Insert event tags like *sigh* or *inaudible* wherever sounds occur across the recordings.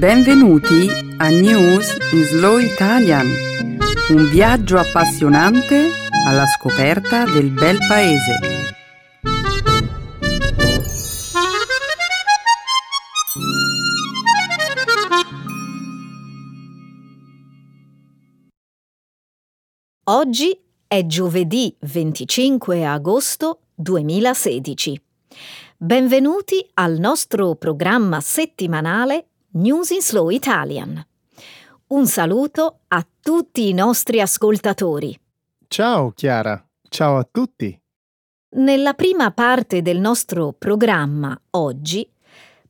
Benvenuti a News in Slow Italian, un viaggio appassionante alla scoperta del bel paese. Oggi è giovedì 25 agosto 2016. Benvenuti al nostro programma settimanale News in Slow Italian. Un saluto a tutti i nostri ascoltatori. Ciao Chiara, ciao a tutti. Nella prima parte del nostro programma oggi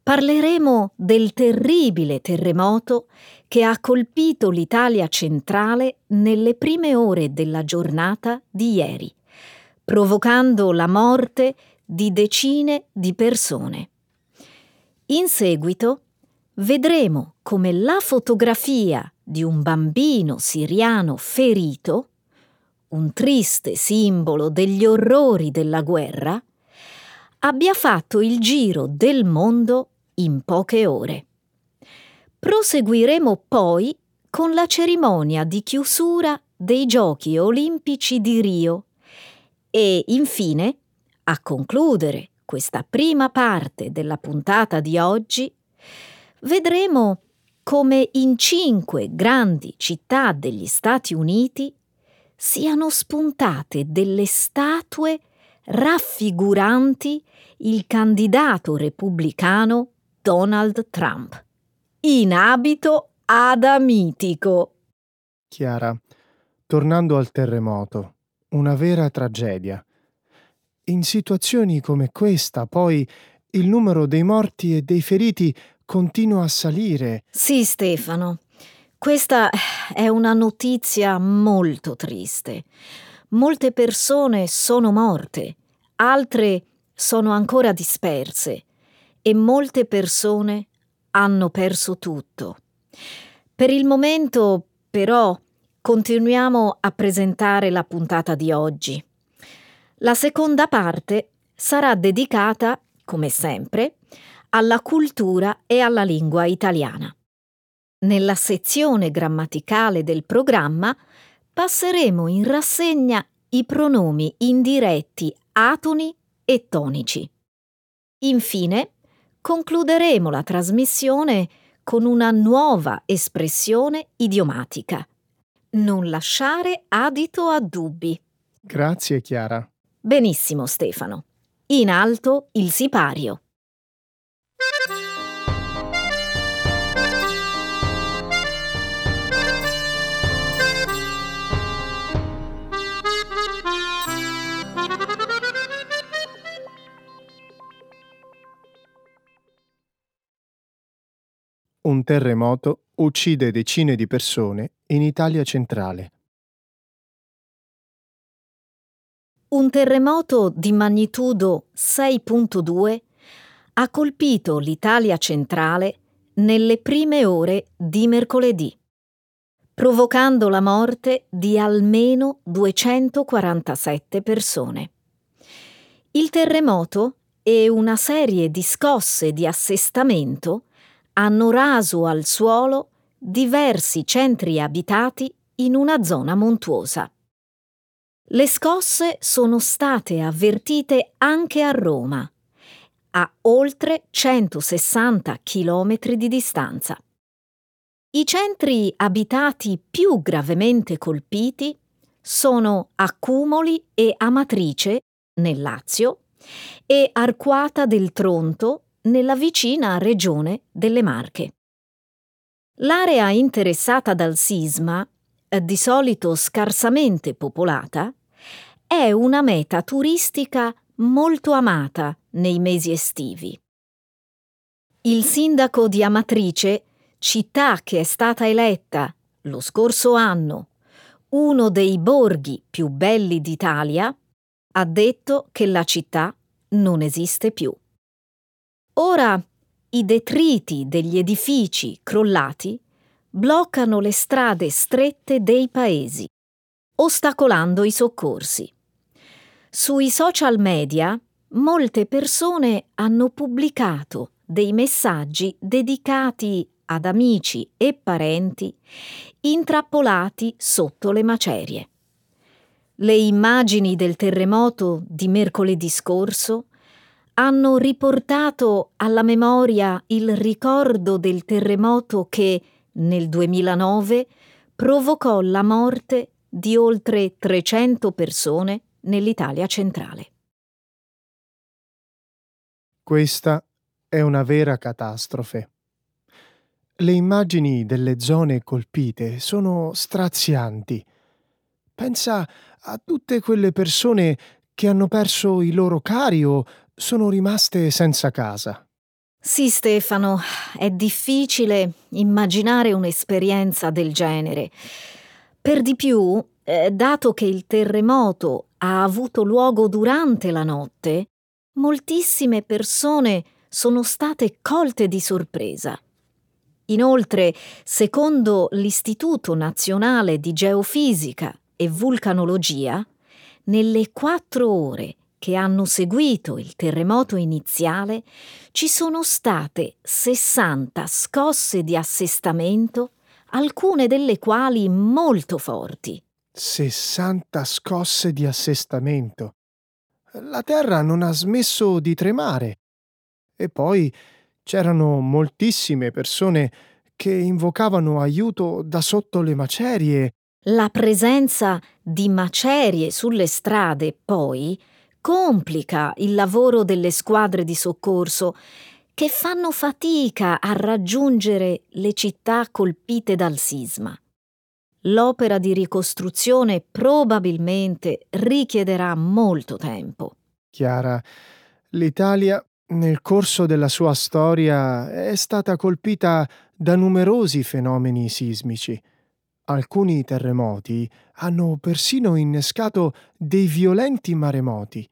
parleremo del terribile terremoto che ha colpito l'Italia centrale nelle prime ore della giornata di ieri, provocando la morte di decine di persone. In seguito vedremo come la fotografia di un bambino siriano ferito, un triste simbolo degli orrori della guerra, abbia fatto il giro del mondo in poche ore. Proseguiremo poi con la cerimonia di chiusura dei Giochi olimpici di Rio e infine, a concludere questa prima parte della puntata di oggi, vedremo come in cinque grandi città degli Stati Uniti siano spuntate delle statue raffiguranti il candidato repubblicano Donald Trump, in abito adamitico. Chiara, tornando al terremoto, una vera tragedia. In situazioni come questa, poi, il numero dei morti e dei feriti continua a salire. Sì, Stefano. Questa è una notizia molto triste. Molte persone sono morte, altre sono ancora disperse e molte persone hanno perso tutto. Per il momento, però, continuiamo a presentare la puntata di oggi. La seconda parte sarà dedicata, come sempre, alla cultura e alla lingua italiana. Nella sezione grammaticale del programma passeremo in rassegna i pronomi indiretti atoni e tonici. Infine, concluderemo la trasmissione con una nuova espressione idiomatica. Non lasciare adito a dubbi. Grazie Chiara. Benissimo Stefano. In alto il sipario. Un terremoto uccide decine di persone in Italia centrale. Un terremoto di magnitudo 6.2 ha colpito l'Italia centrale nelle prime ore di mercoledì, provocando la morte di almeno 247 persone. Il terremoto e una serie di scosse di assestamento hanno raso al suolo diversi centri abitati in una zona montuosa. Le scosse sono state avvertite anche a Roma, a oltre 160 km di distanza. I centri abitati più gravemente colpiti sono Accumoli e Amatrice, nel Lazio, e Arquata del Tronto, nella vicina regione delle Marche. L'area interessata dal sisma, eh, di solito scarsamente popolata, è una meta turistica molto amata nei mesi estivi. Il sindaco di Amatrice, città che è stata eletta lo scorso anno uno dei borghi più belli d'Italia, ha detto che la città non esiste più. Ora i detriti degli edifici crollati bloccano le strade strette dei paesi, ostacolando i soccorsi. Sui social media molte persone hanno pubblicato dei messaggi dedicati ad amici e parenti intrappolati sotto le macerie. Le immagini del terremoto di mercoledì scorso hanno riportato alla memoria il ricordo del terremoto che, nel 2009, provocò la morte di oltre 300 persone nell'Italia centrale. Questa è una vera catastrofe. Le immagini delle zone colpite sono strazianti. Pensa a tutte quelle persone che hanno perso i loro cari o sono rimaste senza casa. Sì, Stefano, è difficile immaginare un'esperienza del genere. Per di più, eh, dato che il terremoto ha avuto luogo durante la notte, moltissime persone sono state colte di sorpresa. Inoltre, secondo l'Istituto Nazionale di Geofisica e Vulcanologia, nelle quattro ore che hanno seguito il terremoto iniziale ci sono state 60 scosse di assestamento, alcune delle quali molto forti. 60 scosse di assestamento. La terra non ha smesso di tremare. E poi c'erano moltissime persone che invocavano aiuto da sotto le macerie. La presenza di macerie sulle strade, poi, complica il lavoro delle squadre di soccorso che fanno fatica a raggiungere le città colpite dal sisma. L'opera di ricostruzione probabilmente richiederà molto tempo. Chiara, l'Italia nel corso della sua storia è stata colpita da numerosi fenomeni sismici. Alcuni terremoti hanno persino innescato dei violenti maremoti.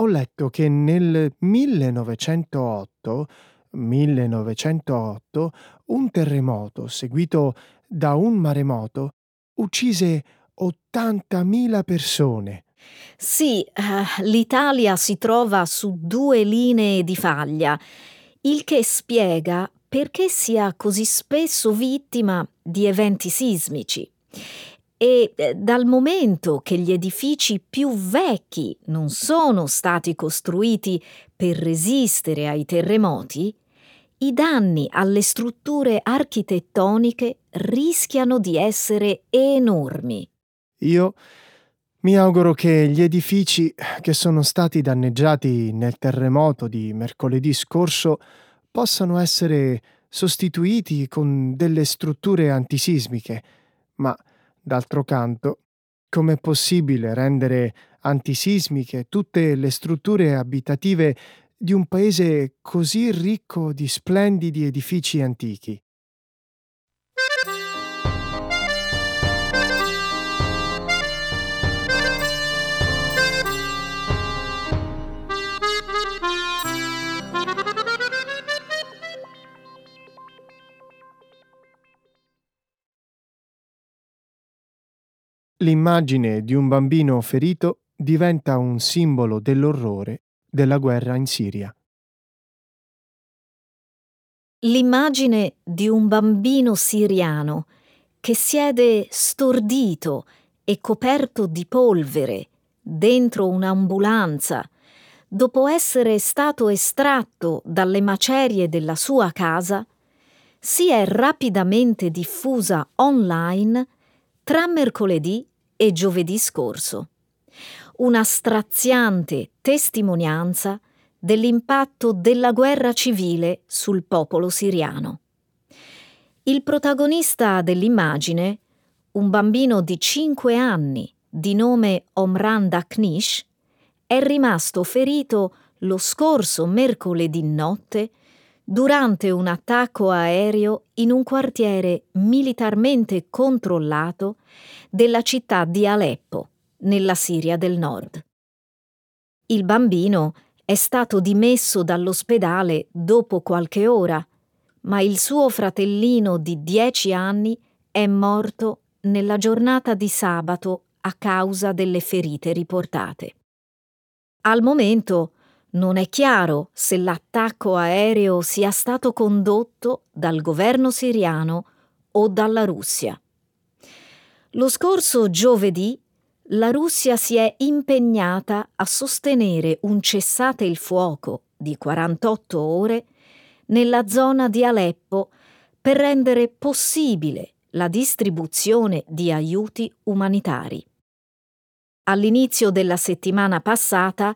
Ho letto che nel 1908, 1908 un terremoto seguito da un maremoto uccise 80.000 persone. Sì, uh, l'Italia si trova su due linee di faglia, il che spiega perché sia così spesso vittima di eventi sismici. E eh, dal momento che gli edifici più vecchi non sono stati costruiti per resistere ai terremoti, i danni alle strutture architettoniche rischiano di essere enormi. Io mi auguro che gli edifici che sono stati danneggiati nel terremoto di mercoledì scorso possano essere sostituiti con delle strutture antisismiche, ma d'altro canto, com'è possibile rendere antisismiche tutte le strutture abitative di un paese così ricco di splendidi edifici antichi? L'immagine di un bambino ferito diventa un simbolo dell'orrore della guerra in Siria. L'immagine di un bambino siriano che siede stordito e coperto di polvere dentro un'ambulanza dopo essere stato estratto dalle macerie della sua casa, si è rapidamente diffusa online tra mercoledì e giovedì scorso. Una straziante testimonianza dell'impatto della guerra civile sul popolo siriano. Il protagonista dell'immagine, un bambino di 5 anni di nome Omran Daknish, è rimasto ferito lo scorso mercoledì notte durante un attacco aereo in un quartiere militarmente controllato della città di Aleppo, nella Siria del Nord. Il bambino è stato dimesso dall'ospedale dopo qualche ora, ma il suo fratellino di dieci anni è morto nella giornata di sabato a causa delle ferite riportate. Al momento Non è chiaro se l'attacco aereo sia stato condotto dal governo siriano o dalla Russia. Lo scorso giovedì la Russia si è impegnata a sostenere un cessate il fuoco di 48 ore nella zona di Aleppo per rendere possibile la distribuzione di aiuti umanitari. All'inizio della settimana passata,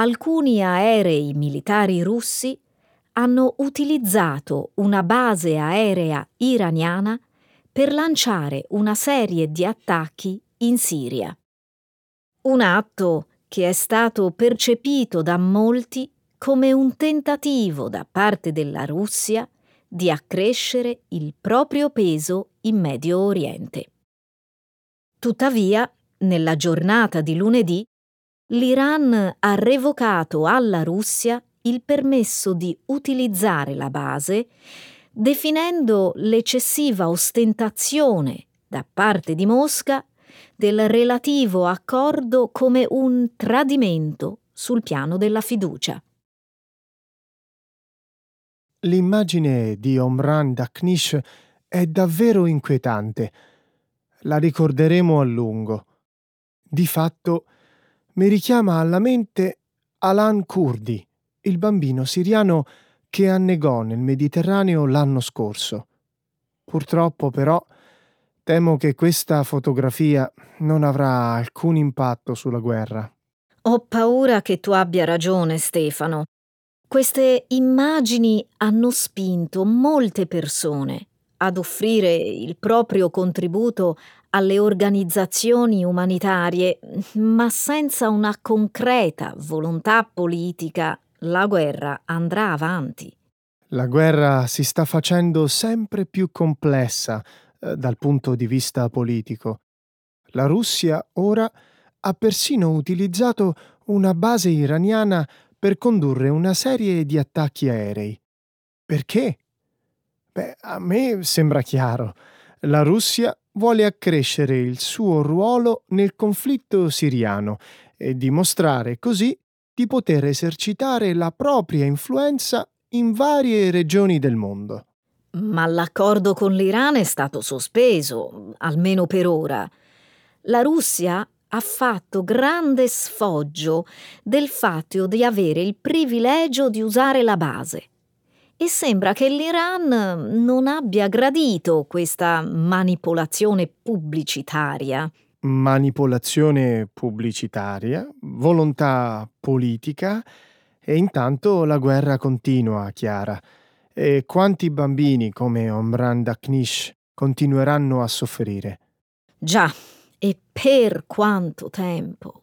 alcuni aerei militari russi hanno utilizzato una base aerea iraniana per lanciare una serie di attacchi in Siria. Un atto che è stato percepito da molti come un tentativo da parte della Russia di accrescere il proprio peso in Medio Oriente. Tuttavia, nella giornata di lunedì, l'Iran ha revocato alla Russia il permesso di utilizzare la base, definendo l'eccessiva ostentazione da parte di Mosca del relativo accordo come un tradimento sul piano della fiducia. L'immagine di Omran Daknish è davvero inquietante. La ricorderemo a lungo. Di fatto, mi richiama alla mente Alan Kurdi, il bambino siriano che annegò nel Mediterraneo l'anno scorso. Purtroppo, però, temo che questa fotografia non avrà alcun impatto sulla guerra. Ho paura che tu abbia ragione, Stefano. Queste immagini hanno spinto molte persone ad offrire il proprio contributo alle organizzazioni umanitarie, ma senza una concreta volontà politica la guerra andrà avanti. La guerra si sta facendo sempre più complessa eh, dal punto di vista politico. La Russia ora ha persino utilizzato una base iraniana per condurre una serie di attacchi aerei. Perché? Beh, a me sembra chiaro. La Russia vuole accrescere il suo ruolo nel conflitto siriano e dimostrare così di poter esercitare la propria influenza in varie regioni del mondo. Ma l'accordo con l'Iran è stato sospeso, almeno per ora. La Russia ha fatto grande sfoggio del fatto di avere il privilegio di usare la base. E sembra che l'Iran non abbia gradito questa manipolazione pubblicitaria. Manipolazione pubblicitaria, volontà politica e intanto la guerra continua, Chiara. E quanti bambini come Omran Daknish continueranno a soffrire? Già, e per quanto tempo?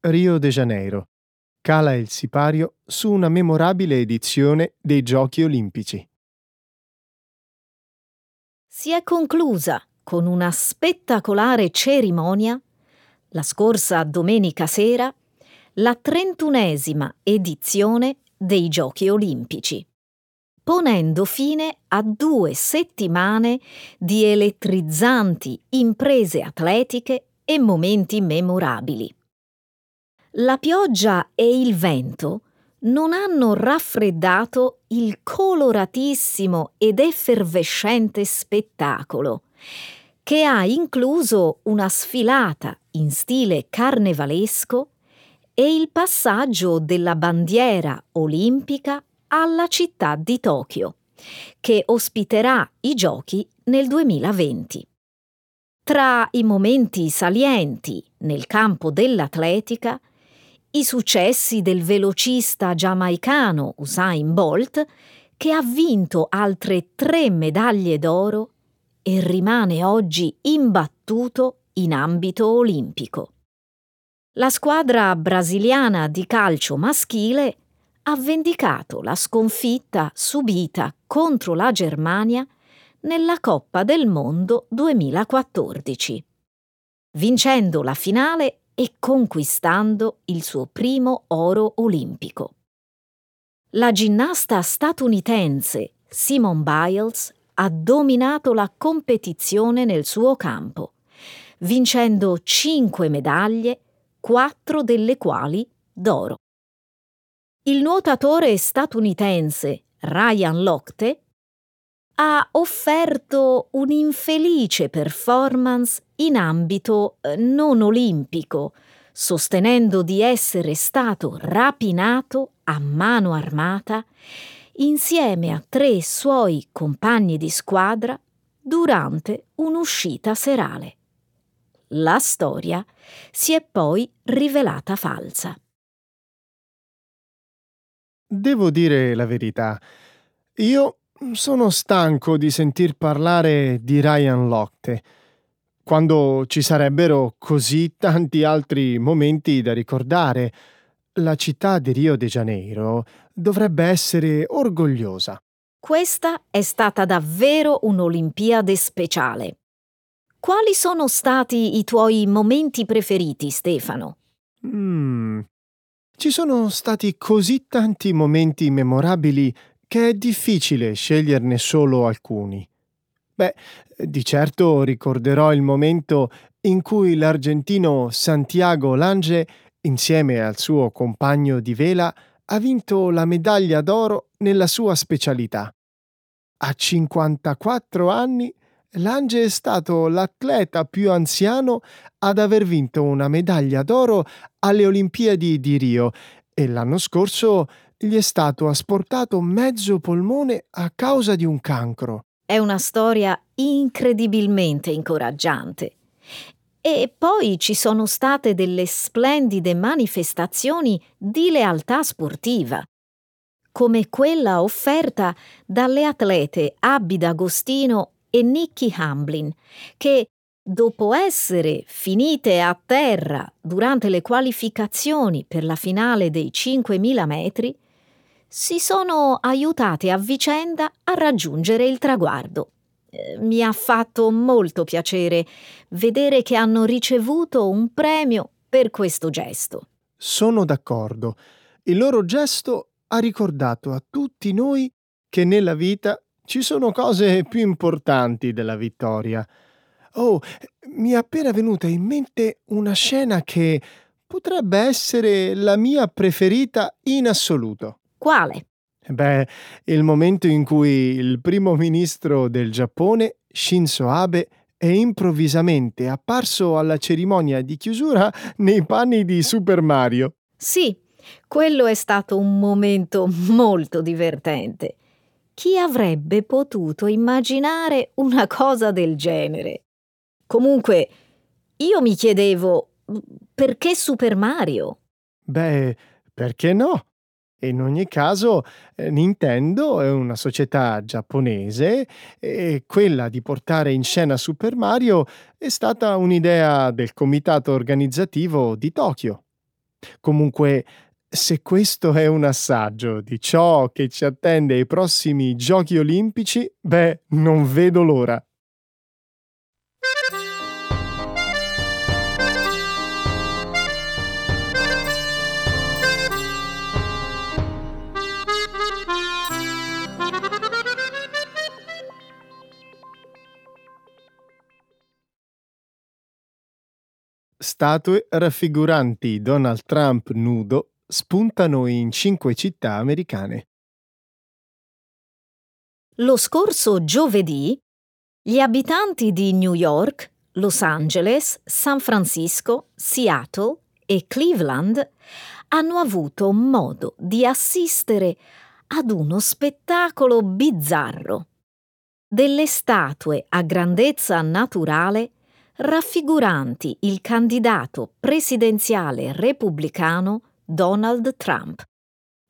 Rio de Janeiro. Cala il sipario su una memorabile edizione dei Giochi Olimpici. Si è conclusa con una spettacolare cerimonia, la scorsa domenica sera, la trentunesima edizione dei Giochi Olimpici, ponendo fine a due settimane di elettrizzanti imprese atletiche e momenti memorabili. La pioggia e il vento non hanno raffreddato il coloratissimo ed effervescente spettacolo, che ha incluso una sfilata in stile carnevalesco e il passaggio della bandiera olimpica alla città di Tokyo, che ospiterà i giochi nel 2020. Tra i momenti salienti nel campo dell'atletica i successi del velocista giamaicano Usain Bolt, che ha vinto altre tre medaglie d'oro e rimane oggi imbattuto in ambito olimpico. La squadra brasiliana di calcio maschile ha vendicato la sconfitta subita contro la Germania nella Coppa del Mondo 2014. vincendo la finale e conquistando il suo primo oro olimpico. La ginnasta statunitense Simone Biles ha dominato la competizione nel suo campo, vincendo cinque medaglie, quattro delle quali d'oro. Il nuotatore statunitense Ryan Lochte ha offerto un'infelice performance in ambito eh, non olimpico, sostenendo di essere stato rapinato a mano armata insieme a tre suoi compagni di squadra durante un'uscita serale. La storia si è poi rivelata falsa. Devo dire la verità. Io sono stanco di sentir parlare di Ryan Lochte, quando ci sarebbero così tanti altri momenti da ricordare. La città di Rio de Janeiro dovrebbe essere orgogliosa. Questa è stata davvero un'Olimpiade speciale. Quali sono stati i tuoi momenti preferiti, Stefano? Mm, ci sono stati così tanti momenti memorabili che è difficile sceglierne solo alcuni. Beh, di certo ricorderò il momento in cui l'argentino Santiago Lange, insieme al suo compagno di vela, ha vinto la medaglia d'oro nella sua specialità. A 54 anni Lange è stato l'atleta più anziano ad aver vinto una medaglia d'oro alle Olimpiadi di Rio e l'anno scorso gli è stato asportato mezzo polmone a causa di un cancro. È una storia incredibilmente incoraggiante. E poi ci sono state delle splendide manifestazioni di lealtà sportiva, come quella offerta dalle atlete Abby D'Agostino e Nikki Hamblin, che dopo essere finite a terra durante le qualificazioni per la finale dei 5.000 metri, si sono aiutate a vicenda a raggiungere il traguardo. Eh, mi ha fatto molto piacere vedere che hanno ricevuto un premio per questo gesto. Sono d'accordo. Il loro gesto ha ricordato a tutti noi che nella vita ci sono cose più importanti della vittoria. Oh, mi è appena venuta in mente una scena che potrebbe essere la mia preferita in assoluto. Quale? Beh, il momento in cui il primo ministro del Giappone, Shinzo Abe, è improvvisamente apparso alla cerimonia di chiusura nei panni di Super Mario. Sì, quello è stato un momento molto divertente. Chi avrebbe potuto immaginare una cosa del genere? Comunque, io mi chiedevo perché Super Mario? Beh, perché no? In ogni caso, eh, Nintendo è una società giapponese e quella di portare in scena Super Mario è stata un'idea del comitato organizzativo di Tokyo. Comunque, se questo è un assaggio di ciò che ci attende ai prossimi Giochi Olimpici, beh, non vedo l'ora. Statue raffiguranti Donald Trump nudo spuntano in cinque città americane. Lo scorso giovedì gli abitanti di New York, Los Angeles, San Francisco, Seattle e Cleveland hanno avuto modo di assistere ad uno spettacolo bizzarro. Delle statue a grandezza naturale raffiguranti il candidato presidenziale repubblicano Donald Trump,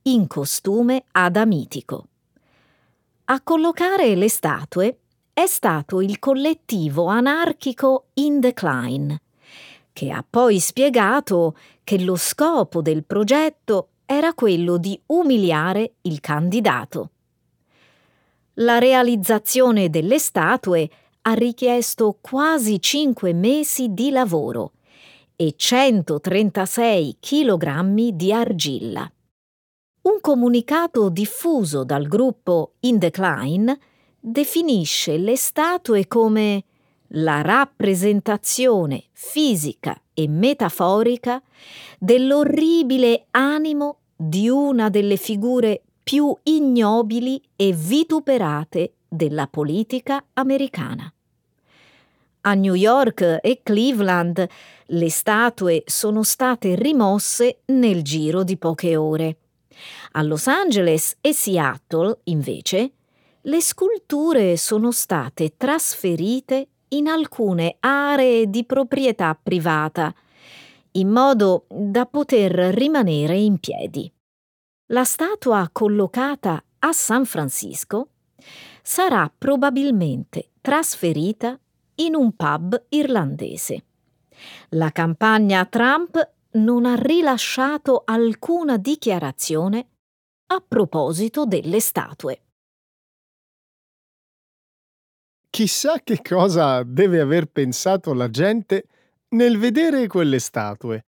in costume adamitico. A collocare le statue è stato il collettivo anarchico In Decline, che ha poi spiegato che lo scopo del progetto era quello di umiliare il candidato. La realizzazione delle statue ha richiesto quasi cinque mesi di lavoro e 136 kg di argilla. Un comunicato diffuso dal gruppo In Decline definisce le statue come la rappresentazione fisica e metaforica dell'orribile animo di una delle figure più ignobili e vituperate della politica americana. A New York e Cleveland le statue sono state rimosse nel giro di poche ore. A Los Angeles e Seattle, invece, le sculture sono state trasferite in alcune aree di proprietà privata, in modo da poter rimanere in piedi. La statua collocata a San Francisco sarà probabilmente trasferita in un pub irlandese. La campagna Trump non ha rilasciato alcuna dichiarazione a proposito delle statue. Chissà che cosa deve aver pensato la gente nel vedere quelle statue.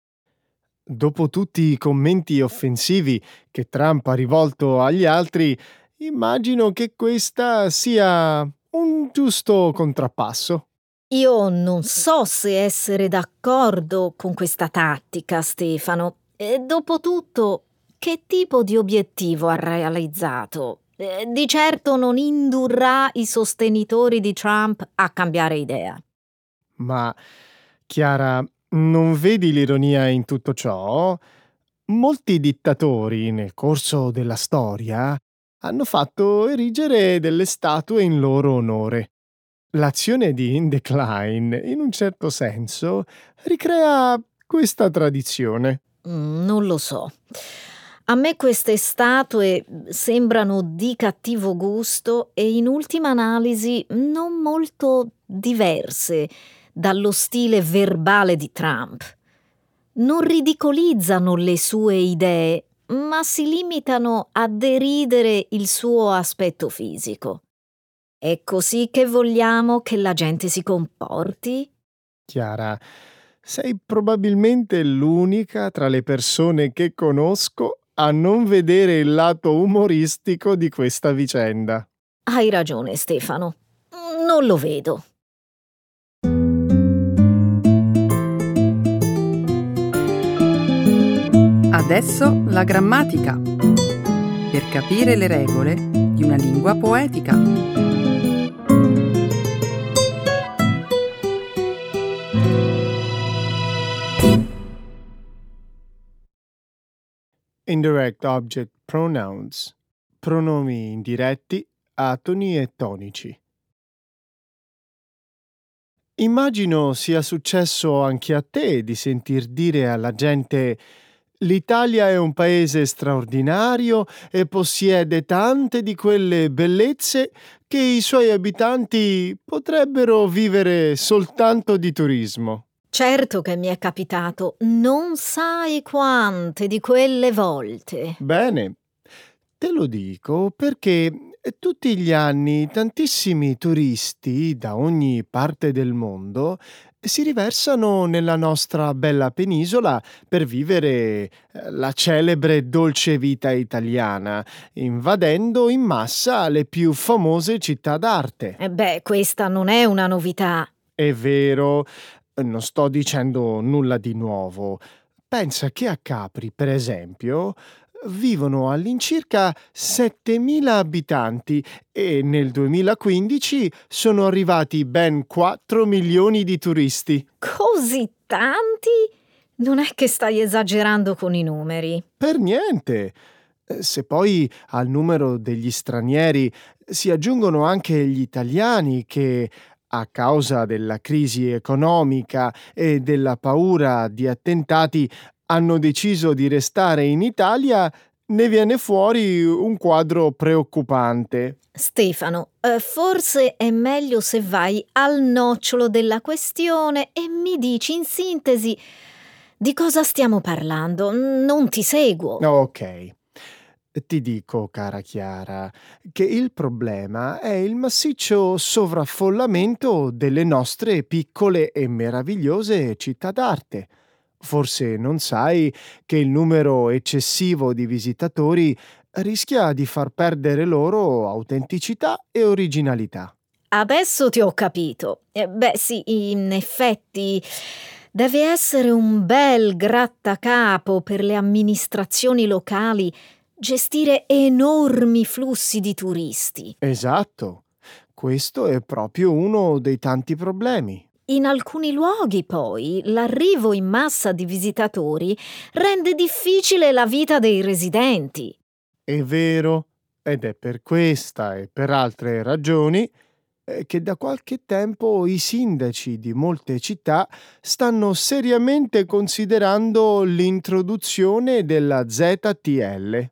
Dopo tutti i commenti offensivi che Trump ha rivolto agli altri, immagino che questa sia un giusto contrappasso. Io non so se essere d'accordo con questa tattica, Stefano. E dopotutto, che tipo di obiettivo ha realizzato? Eh, di certo non indurrà i sostenitori di Trump a cambiare idea. Ma, Chiara, non vedi l'ironia in tutto ciò? Molti dittatori nel corso della storia hanno fatto erigere delle statue in loro onore. L'azione di In Decline, in un certo senso, ricrea questa tradizione. Mm, non lo so. A me queste statue sembrano di cattivo gusto e in ultima analisi non molto diverse dallo stile verbale di Trump. Non ridicolizzano le sue idee, ma si limitano a deridere il suo aspetto fisico. È così che vogliamo che la gente si comporti? Chiara, sei probabilmente l'unica tra le persone che conosco a non vedere il lato umoristico di questa vicenda. Hai ragione, Stefano. Non lo vedo. Adesso la grammatica. Per capire le regole di una lingua poetica. Indirect object pronouns. Pronomi indiretti, atoni e tonici. Immagino sia successo anche a te di sentir dire alla gente L'Italia è un paese straordinario e possiede tante di quelle bellezze che i suoi abitanti potrebbero vivere soltanto di turismo. Certo che mi è capitato, non sai quante di quelle volte. Bene, te lo dico perché tutti gli anni tantissimi turisti da ogni parte del mondo si riversano nella nostra bella penisola per vivere eh, la celebre dolce vita italiana, invadendo in massa le più famose città d'arte. E beh, questa non è una novità. È vero, non sto dicendo nulla di nuovo. Pensa che a Capri, per esempio, vivono all'incirca 7.000 abitanti e nel 2015 sono arrivati ben 4 milioni di turisti. Così tanti? Non è che stai esagerando con i numeri. Per niente. Se poi al numero degli stranieri si aggiungono anche gli italiani che a causa della crisi economica e della paura di attentati hanno deciso di restare in Italia, ne viene fuori un quadro preoccupante. Stefano, eh, forse è meglio se vai al nocciolo della questione e mi dici in sintesi di cosa stiamo parlando. Non ti seguo. Ok. Ti dico, cara Chiara, che il problema è il massiccio sovraffollamento delle nostre piccole e meravigliose città d'arte. Forse non sai che il numero eccessivo di visitatori rischia di far perdere loro autenticità e originalità. Adesso ti ho capito. Eh, beh, sì, in effetti deve essere un bel grattacapo per le amministrazioni locali gestire enormi flussi di turisti. Esatto. Questo è proprio uno dei tanti problemi. In alcuni luoghi, poi, l'arrivo in massa di visitatori rende difficile la vita dei residenti. È vero, ed è per questa e per altre ragioni eh, che da qualche tempo i sindaci di molte città stanno seriamente considerando l'introduzione della ZTL.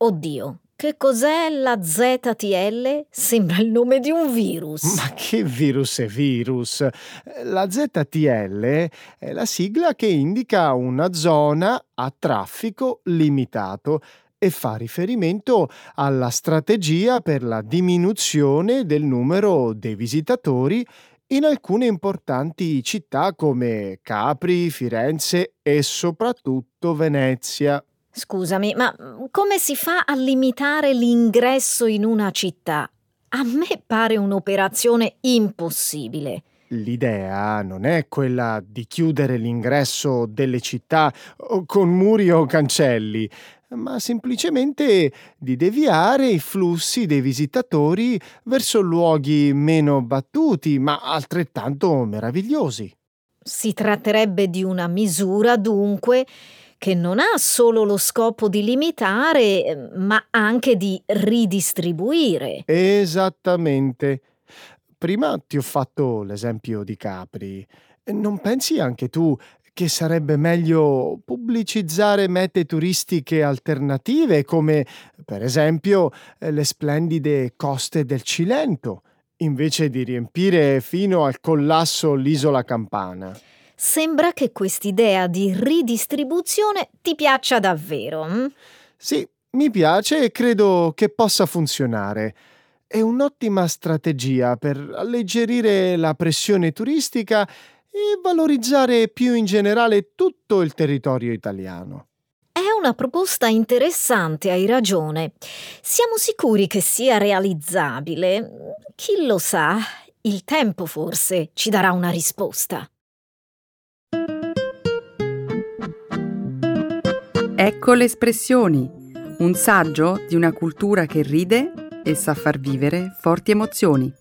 Oddio, che cos'è la ZTL? Sembra il nome di un virus. Ma che virus è virus? La ZTL è la sigla che indica una zona a traffico limitato e fa riferimento alla strategia per la diminuzione del numero dei visitatori in alcune importanti città come Capri, Firenze e soprattutto Venezia. Scusami, ma mm, come si fa a limitare l'ingresso in una città? A me pare un'operazione impossibile. L'idea non è quella di chiudere l'ingresso delle città con muri o cancelli, ma semplicemente di deviare i flussi dei visitatori verso luoghi meno battuti, ma altrettanto meravigliosi. Si tratterebbe di una misura, dunque, che non ha solo lo scopo di limitare, ma anche di ridistribuire. Esattamente. Prima ti ho fatto l'esempio di Capri. Non pensi anche tu che sarebbe meglio pubblicizzare mete turistiche alternative come per esempio le splendide coste del Cilento, invece di riempire fino al collasso l'isola campana? Sembra che quest'idea di ridistribuzione ti piaccia davvero. Hm? Sì, mi piace e credo che possa funzionare. È un'ottima strategia per alleggerire la pressione turistica e valorizzare più in generale tutto il territorio italiano. È una proposta interessante, hai ragione. Siamo sicuri che sia realizzabile? Chi lo sa? Il tempo forse ci darà una risposta. Ecco le espressioni, un saggio di una cultura che ride e sa far vivere forti emozioni.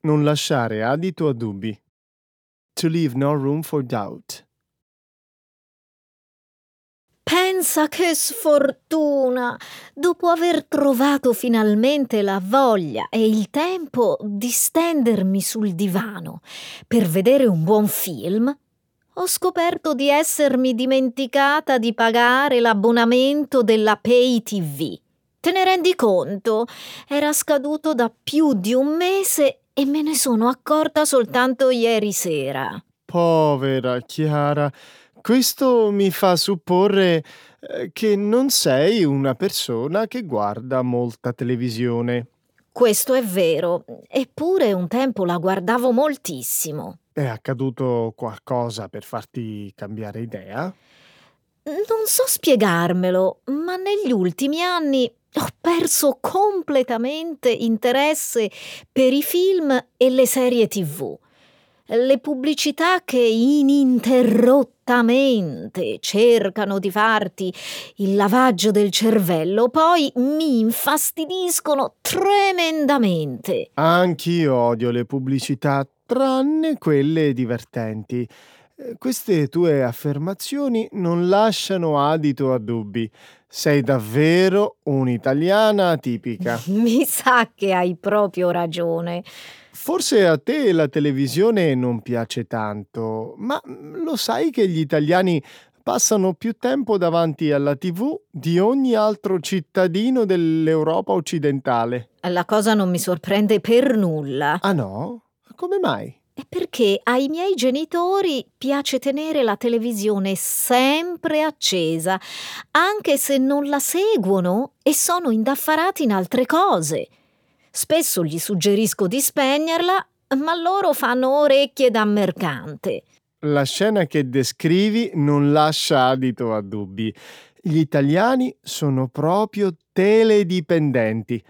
Non lasciare adito a dubbi. To leave no room for doubt. Pensa che sfortuna! Dopo aver trovato finalmente la voglia e il tempo di stendermi sul divano per vedere un buon film, ho scoperto di essermi dimenticata di pagare l'abbonamento della Pay TV. Te ne rendi conto? Era scaduto da più di un mese e me ne sono accorta soltanto ieri sera. Povera Chiara, questo mi fa supporre eh, che non sei una persona che guarda molta televisione. Questo è vero, eppure un tempo la guardavo moltissimo. È accaduto qualcosa per farti cambiare idea? Non so spiegarmelo, ma negli ultimi anni ho perso completamente interesse per i film e le serie tv le pubblicità che ininterrottamente cercano di farti il lavaggio del cervello poi mi infastidiscono tremendamente. Anch'io odio le pubblicità, tranne quelle divertenti. Eh, queste tue affermazioni non lasciano adito a dubbi. Sei davvero un'italiana tipica. *laughs* Mi sa che hai proprio ragione. Forse a te la televisione non piace tanto, ma mm, lo sai che gli italiani passano più tempo davanti alla TV di ogni altro cittadino dell'Europa occidentale. La cosa non mi sorprende per nulla. Ah no? Come mai? È perché ai miei genitori piace tenere la televisione sempre accesa, anche se non la seguono e sono indaffarati in altre cose. Spesso gli suggerisco di spegnerla, ma loro fanno orecchie da mercante. La scena che descrivi non lascia adito a dubbi. Gli italiani sono proprio teledipendenti.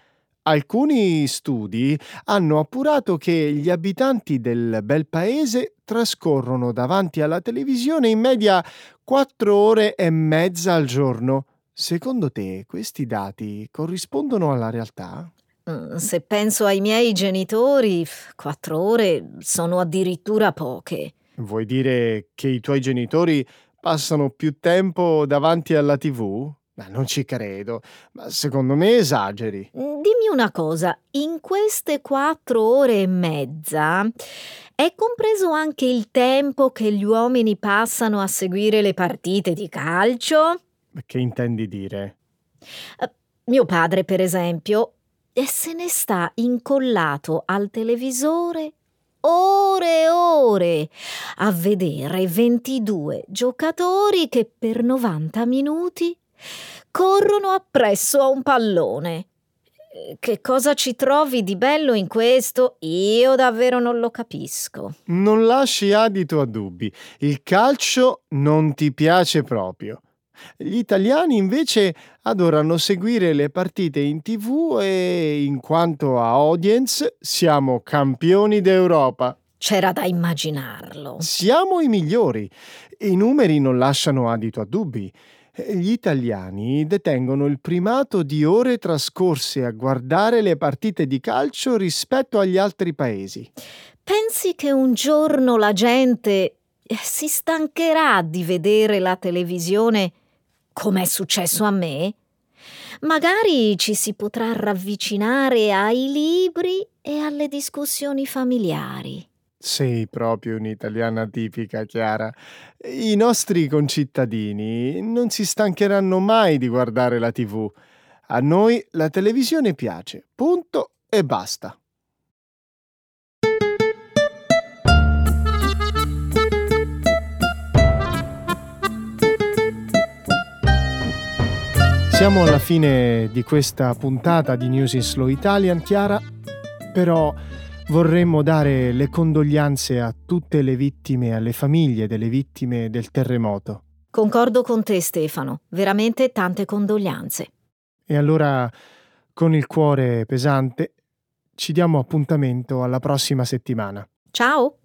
Alcuni studi hanno appurato che gli abitanti del bel paese trascorrono davanti alla televisione in media 4 ore e mezza al giorno. Secondo te questi dati corrispondono alla realtà? Mm, se penso ai miei genitori, quattro ore sono addirittura poche. Vuoi dire che i tuoi genitori passano più tempo davanti alla TV? Ma non ci credo, ma secondo me esageri. Mm, dimmi una cosa, in queste quattro ore e mezza è compreso anche il tempo che gli uomini passano a seguire le partite di calcio? Che intendi dire? Uh, mio padre, per esempio, se ne sta incollato al televisore ore e ore a vedere 22 giocatori che per 90 minuti corrono appresso a un pallone. Che cosa ci trovi di bello in questo? Io davvero non lo capisco. Non lasci adito a dubbi. Il calcio non ti piace proprio. Gli italiani invece adorano seguire le partite in tv e in quanto a audience siamo campioni d'Europa. C'era da immaginarlo. Siamo i migliori. I numeri non lasciano adito a dubbi. Gli italiani detengono il primato di ore trascorse a guardare le partite di calcio rispetto agli altri paesi. Pensi che un giorno la gente si stancherà di vedere la televisione come è successo a me? Magari ci si potrà ravvicinare ai libri e alle discussioni familiari. Sei proprio un'italiana tipica, Chiara. I nostri concittadini non si stancheranno mai di guardare la TV. A noi la televisione piace, punto e basta. Siamo alla fine di questa puntata di News in Slow Italian, Chiara, però vorremmo dare le condoglianze a tutte le vittime e alle famiglie delle vittime del terremoto. Concordo con te, Stefano, veramente tante condoglianze. E allora, con il cuore pesante, ci diamo appuntamento alla prossima settimana. Ciao!